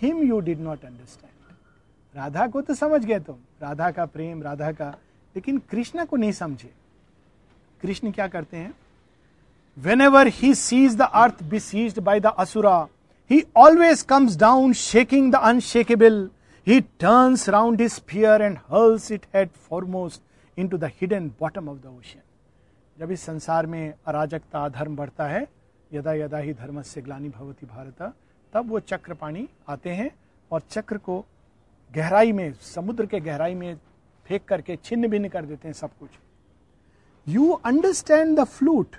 him you did not understand Radha को तो समझ गए तुम। राधा का प्रेम, राधा का लेकिन कृष्ण को नहीं समझे। कृष्ण क्या करते हैं? Whenever he sees the earth be seize by the asura he always comes down shaking the unshakeable he turns round his spear and hurls it head foremost into the hidden bottom of the ocean जब इस संसार में अराजकता, अधर्म बढ़ता है, यदा यदा ही धर्म से ग्लानी भवती भारत, तब वो चक्र पाणी आते हैं और चक्र को गहराई में, समुद्र के गहराई में फेंक करके छिन्न भिन्न कर देते हैं सब कुछ। You understand the flute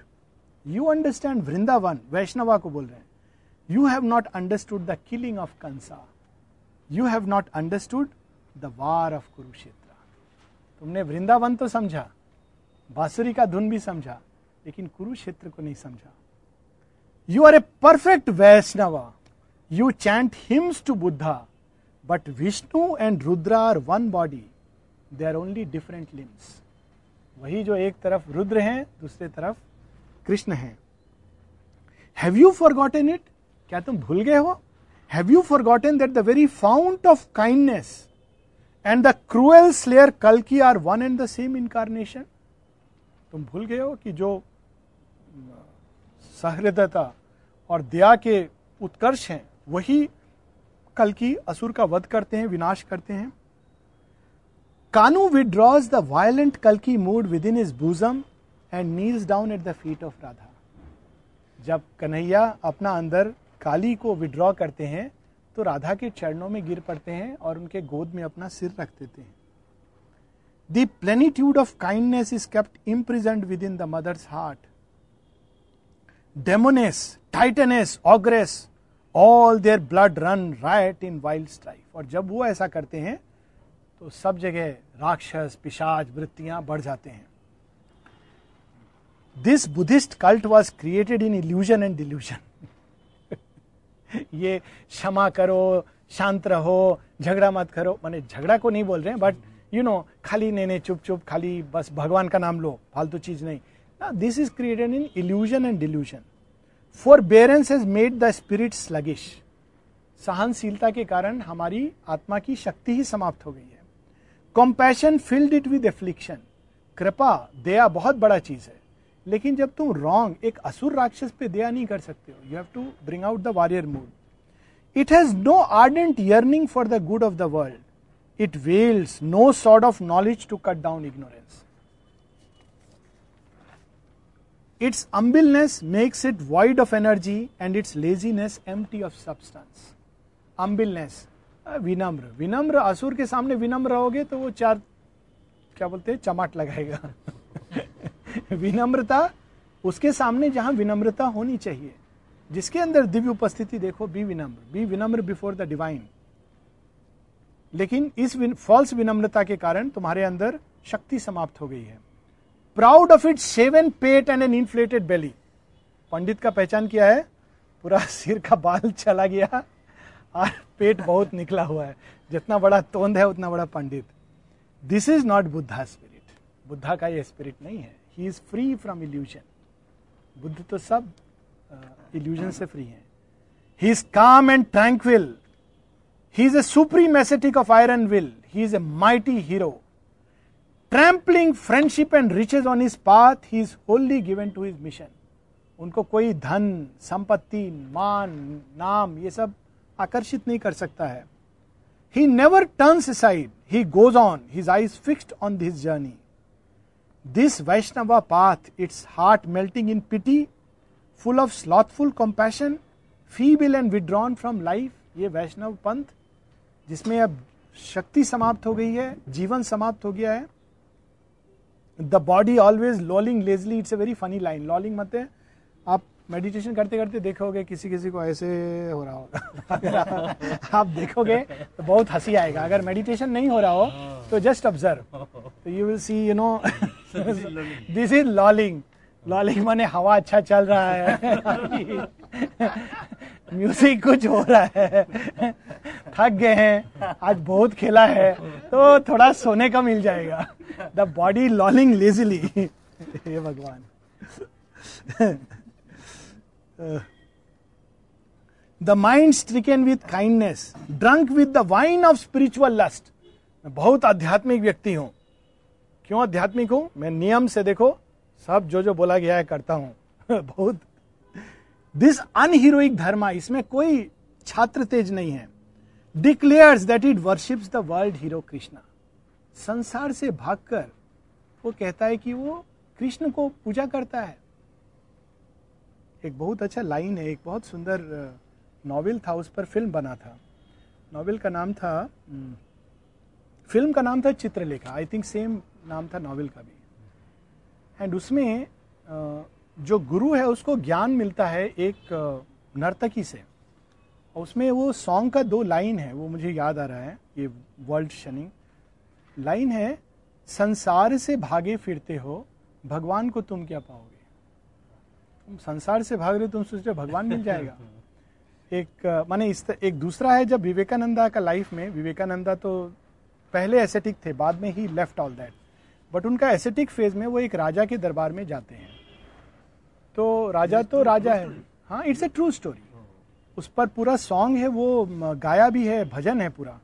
you understand Vrindavan Vaishnava को बोल रहे हैं। You have not understood the killing of Kansa you have not understood the war of Kurukshetra तुमने वृंदावन तो समझा बांसुरी का धुन भी समझा, लेकिन कुरुक्षेत्र को नहीं समझा। You are a perfect Vaishnava you chant hymns to Buddha but Vishnu and Rudra are one body they are only different limbs वही जो एक तरफ़ रुद्र हैं, दूसरे तरफ़ कृष्ण हैं। Have you forgotten it क्या तुम भूल गए हो? Have you forgotten that the very fount of kindness and the cruel slayer Kali are one and the same incarnation तुम भूल गए हो कि जो सहृदयता और दया के उत्कर्ष हैं, वही कल की असुर का वध करते हैं, विनाश करते हैं। Kanu withdraws the violent Kali mood within is bosom and kneels down at the feet of Radha जब कन्हैया अपना अंदर काली को विड्रॉ करते हैं तो राधा के चरणों में गिर पड़ते हैं और उनके गोद में अपना सिर रख देते हैं। The plenitude of kindness is kept imprisoned within the mother's heart demoness titaness ogress all their blood run riot in wild strife और जब वो ऐसा करते हैं तो सब जगह राक्षस, पिशाच, वृत्तियाँ बढ़ जाते हैं। This Buddhist cult was created in illusion and delusion ये क्षमा करो, शांत रहो, झगड़ा मत करो। मैंने झगड़ा को नहीं बोल रहे हैं बट यू नो खाली नहीं चुप चुप, खाली बस भगवान का नाम लो, फालतू चीज़ नहीं। This is created in illusion and delusion forbearance has made the spirit sluggish सहनशीलता के कारण हमारी आत्मा की शक्ति ही समाप्त हो गई है। Compassion filled it with affliction कृपा, दया बहुत बड़ा चीज़ है। लेकिन जब तुम रॉन्ग एक असुर राक्षस पे दया नहीं कर सकते हो। You have to bring out the warrior mood it has no ardent yearning for the good of the world it wields no sort of knowledge to cut down ignorance Its humbleness makes it void of energy and its laziness empty of substance. Humbleness, विनम्र विनम्र असुर के सामने विनम्र रहोगे तो वो चार क्या बोलते हैं चमाट लगाएगा विनम्रता उसके सामने जहाँ विनम्रता होनी चाहिए जिसके अंदर दिव्य उपस्थिति देखो बी विनम्र बी विनम्र बिफोर द डिवाइन लेकिन इस फॉल्स विनम्रता के कारण तुम्हारे अंदर शक्ति समाप्त हो गई है proud of it shaven pate and an inflated belly पंडित का पहचान किया है पूरा सिर का बाल चला गया और पेट बहुत निकला हुआ है जितना बड़ा तोंद है उतना बड़ा पंडित this is not Buddha spirit Buddha का ये स्पिरिट नहीं है he is free from illusion Buddha तो सब इल्यूजन से फ्री है he is calm and tranquil he is a supreme ascetic of iron will he is a mighty hero trampling friendship and riches on his path he is wholly given to his mission उनको कोई धन, संपत्ति, मान, नाम, ये सब आकर्षित नहीं कर सकता है। He never turns side he goes on his eyes fixed on this journey this Vaishnava path its heart melting in pity full of slothful compassion feeble and withdrawn from life ये वैष्णव पंथ, जिसमें अब शक्ति समाप्त हो गई है, जीवन समाप्त हो गया है। The body always lolling lazily it's a very funny line lolling मत है। आप मेडिटेशन करते करते देखोगे किसी किसी को ऐसे हो रहा होगा। आप देखोगे तो बहुत हँसी आएगा। अगर मेडिटेशन नहीं हो रहा हो तो जस्ट ऑब्ज़र्व तो you will see you know this is lolling lolling माने हवा अच्छा चल रहा है। म्यूज़िक कुछ हो रहा है। थक गए हैं। आज बहुत खेला है। तो थोड़ा सोने का मिल जाएगा। द बॉडी लॉलिंग लेजिली हे भगवान। The mind stricken with kindness drunk with the wine of spiritual lust मैं बहुत आध्यात्मिक व्यक्ति हूँ। क्यों आध्यात्मिक हूँ? मैं नियम से देखो, सब जो जो बोला गया है करता हूँ। बहुत दिस अनहीरोइक धर्मा इसमें कोई छात्र तेज नहीं है। Declares that it worships the world hero Krishna संसार से भागकर, वो कहता है कि वो कृष्ण को पूजा करता है। एक बहुत अच्छा लाइन है, एक बहुत सुंदर नॉवेल था, उस पर फ़िल्म बना था। नॉवेल का नाम था फ़िल्म का नाम था चित्रलेखा। आई थिंक सेम नाम था नॉवेल का भी। एंड उसमें जो गुरु है उसको ज्ञान मिलता है एक नर्तकी से। उसमें वो सॉन्ग का दो लाइन है वो मुझे याद आ रहा है ये वर्ल्ड शनिंग लाइन है संसार से भागे फिरते हो भगवान को तुम क्या पाओगे? तुम संसार से भाग रहे हो तुम सोचते भगवान मिल जाएगा। एक माने इस एक दूसरा है जब विवेकानंदा का लाइफ में विवेकानंदा तो पहले एसेटिक थे बाद में he left all that but उनका एसेटिक फ़ेज़ में वो एक राजा के दरबार में जाते हैं। तो राजा तो राजा है। हाँ इट्स ए ट्रू स्टोरी उस पर पूरा सॉन्ग है, वो गाया भी है, भजन है पूरा।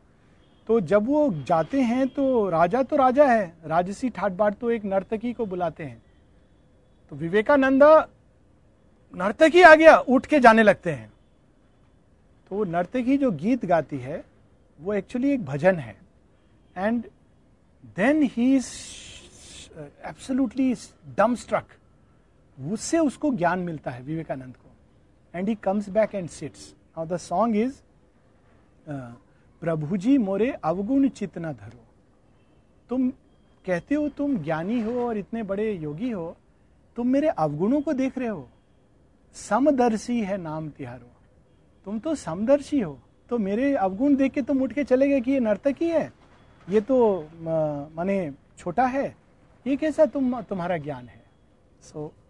तो जब वो जाते हैं तो राजा तो राजा है। राजसी ठाट बाट तो एक नर्तकी को बुलाते हैं। तो विवेकानंद नर्तकी आ गया, उठ के जाने लगते हैं। तो वो नर्तकी जो गीत गाती है, वो एक्चुअली एक भजन है। And then he absolutely dumbstruck उससे उसको ज्ञान मिलता है विवेकानंद को। And he comes back and sits now the song is प्रभु जी मोरे अवगुण चितना धरो। तुम कहते हो तुम ज्ञानी हो और इतने बड़े योगी हो। तुम मेरे अवगुणों को देख रहे हो। समदर्शी है नाम तिहारो। तुम तो समदर्शी हो। तो मेरे अवगुण देख के तुम उठ के चले गए कि ये नर्तकी है? ये तो माने छोटा है। ये कैसा तुम तुम्हारा ज्ञान है? So so,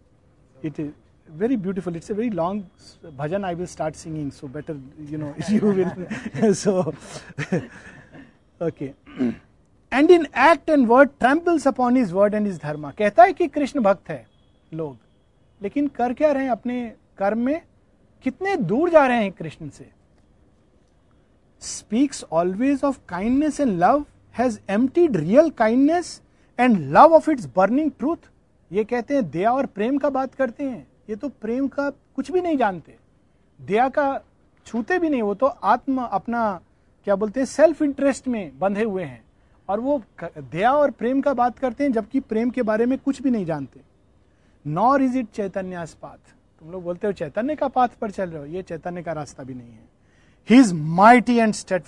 it is very beautiful. It's a very long bhajan. I will start singing, so better, you know, you will. so, okay. And in act and word tramples upon is word and is dharma कहता है कि कृष्ण भक्त है लोग लेकिन कर क्या रहे हैं अपने कर्म में कितने दूर जा रहे हैं कृष्ण से speaks always of kindness and love has emptied real kindness and love of its burning truth ये कहते हैं, दया और प्रेम का बात करते हैं। ये तो प्रेम का कुछ भी नहीं जानते। दया का छूते भी नहीं, वो तो आत्म, अपना, क्या बोलते हैं सेल्फ इंटरेस्ट में बंधे हुए हैं। और वो दया और प्रेम का बात करते हैं, जबकि प्रेम के बारे में कुछ भी नहीं जानते। Nor is it Chaitanya path. तुम लोग बोलते हो, चैतन्य का पाथ पर चल रहे हो, ये चैतन्य का रास्ता भी नहीं है। He is mighty and state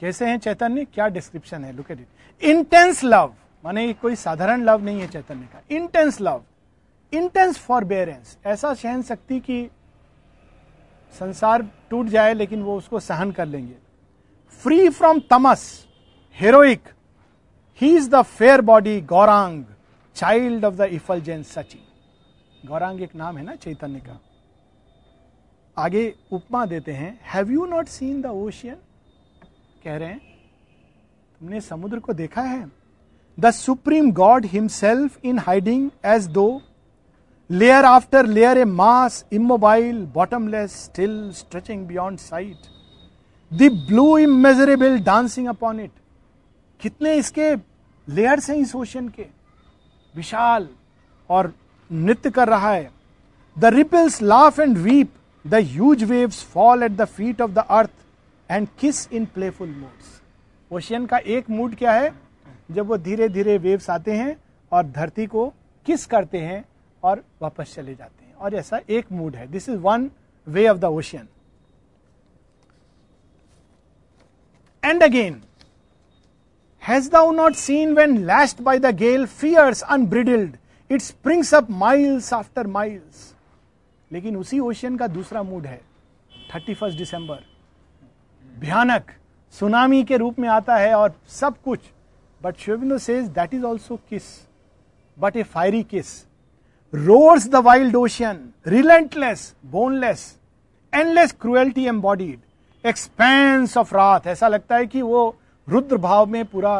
कैसे हैं चैतन्य? क्या डिस्क्रिप्शन है? Look at it intense love माने कोई साधारण लव नहीं है चैतन्य का। इंटेंस लव इंटेंस फॉरबेरेंस ऐसा सहन शक्ति की संसार टूट जाए लेकिन वो उसको सहन कर लेंगे। Free from tamas heroic he is the fair body Gauranga child of the effulgent Sachi Gauranga एक नाम है ना चैतन्य का। आगे उपमा देते हैं have you not seen the ocean कह रहे हैं, तुमने समुद्र को देखा है? The supreme God himself in hiding as though layer after layer a mass immobile bottomless still stretching beyond sight the blue immeasurable dancing upon it कितने इसके लेयर्स हैं इस ओशन के? विशाल और नृत्य कर रहा है। The ripples laugh and weep the huge waves fall at the feet of the earth and kiss in playful moods ocean का एक मूड क्या है? जब वो धीरे धीरे वेव्स आते हैं और धरती को किस करते हैं और वापस चले जाते हैं। और ऐसा एक मूड है। This is one way of the ocean and again has thou not seen when lashed by the gale fierce unbridled it springs up miles after miles लेकिन उसी ओशियन का दूसरा मूड है। थर्टी फ़र्स्ट दिसंबर भयानक tsunami के रूप में आता है और सब कुछ But Shiobindo says that is also kiss, but a fiery kiss. Roars the wild ocean, relentless, boneless, endless cruelty embodied. Expanse of रात ऐसा लगता है कि वो रुद्र भाव में पूरा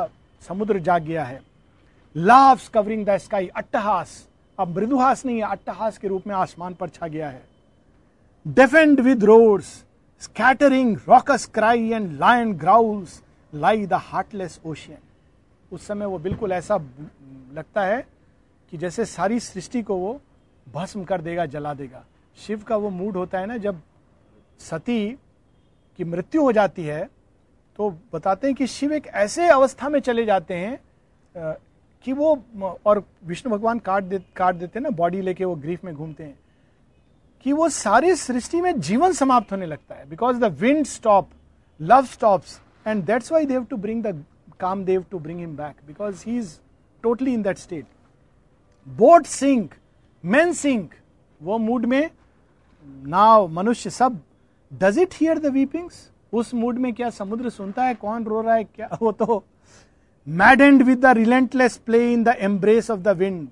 समुद्र जाग गया है। लाव्स कवरिंग द स्काई अट्टहास. अब मृदुहास नहीं है अट्टहास के रूप में आसमान पर छा गया है। Deafened with roars scattering rocks cry and lion growls lie the heartless ocean उस समय वो बिल्कुल ऐसा लगता है कि जैसे सारी सृष्टि को वो भस्म कर देगा, जला देगा। शिव का वो मूड होता है ना, जब सती की मृत्यु हो जाती है तो बताते हैं कि शिव एक ऐसे अवस्था में चले जाते हैं कि वो और विष्णु भगवान काट दे, काट देते हैं ना, बॉडी लेके वो ग्रीफ में घूमते हैं, कि वो सारी सृष्टि में जीवन समाप्त होने लगता है। Because the wind stop love stops and that's why they've to bring the they've to bring him back because he is totally in that state boat sink men sink वो मूड में, नाव, मनुष्य सब does it hear the weepings उस mood में क्या समुद्र सुनता है? कौन रो रहा है? क्या? वो तो maddened with the relentless play in the embrace of the wind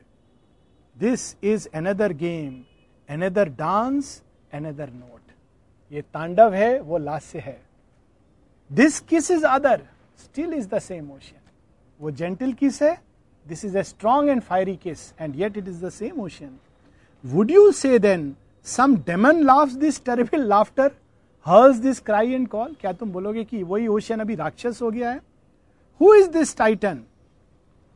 this is another game another dance another note ये तांडव है, वो लास्य है. This kiss is other still is the same ocean वो जेंटल किस है this is a strong and fiery kiss and yet it is the same ocean would you say then some demon laughs this terrible laughter hers this cry and call क्या तुम बोलोगे कि वही ocean अभी राक्षस हो गया है? Who is this titan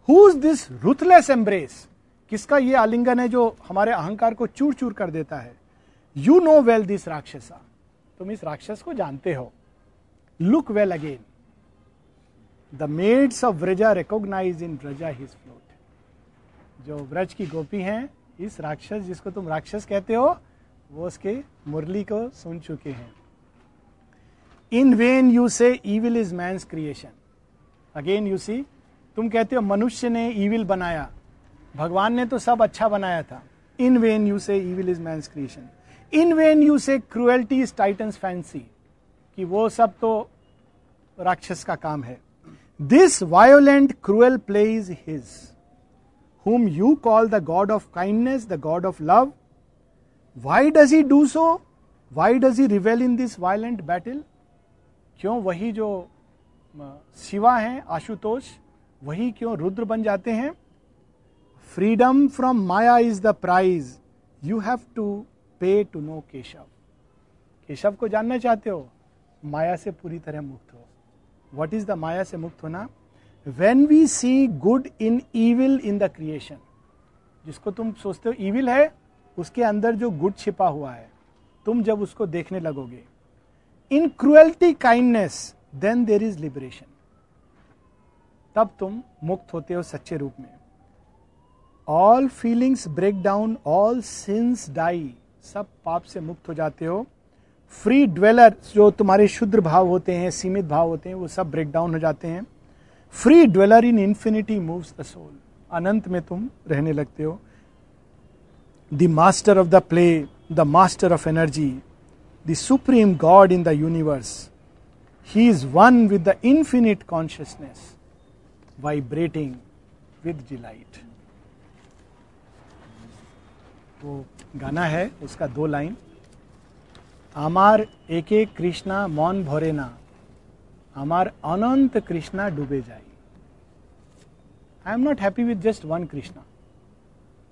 who is this ruthless embrace किसका ये आलिंगन है जो हमारे अहंकार को चूर चूर कर देता है? You know well this rakshasa. तुम इस राक्षस को जानते हो। Look well again the maids of Vraja recognise in Vraja his flute जो व्रज की गोपी हैं, इस राक्षस जिसको तुम राक्षस कहते हो, वो उसके मुरली को सुन चुके हैं। In vain you say evil is main creation again you see तुम कहते हो मनुष्य ने ईविल बनाया। भगवान ने तो सब अच्छा बनाया था। In vain you say evil is my creation in vain you say cruelty is titans fancy कि वो सब तो राक्षस का काम है। This violent cruel play is his whom you call the God of kindness, the God of love. Why does he do so? Why does he revel in this violent battle? क्यों वही जो शिवा हैं आशुतोष वही क्यों रुद्र बन जाते हैं freedom from maya is the prize you have to pay to know Keshav Keshav को जानना चाहते हो माया से पूरी तरह मुक्त हो वट इज़ द माया से मुक्त होना when we see good in evil in the creation जिसको तुम सोचते हो ईविल है, उसके अंदर जो गुड छिपा हुआ है, तुम जब उसको देखने लगोगे in cruelty kindness then there is liberation तब तुम मुक्त होते हो सच्चे रूप में। All feelings break down all sins die सब पाप से मुक्त हो जाते हो। फ्री ड्वेलर जो तुम्हारे शुद्ध भाव होते हैं, सीमित भाव होते हैं, वो सब ब्रेक डाउन हो जाते हैं। Free dweller in infinity moves the soul अनंत में तुम रहने लगते हो। The master of the play the master of energy the supreme God in the universe he is one with the infinite consciousness vibrating with delight वो गाना है, उसका दो लाइन। আমার একে কৃষ্ণা মন ভরে না আমার অনন্ত কৃষ্ণা ডুবে যায় I am not happy with just one Krishna.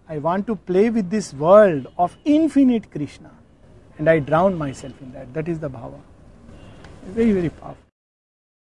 I want to play with this world of infinite Krishna. And I drown myself in that. That is the bhava. Very, very powerful.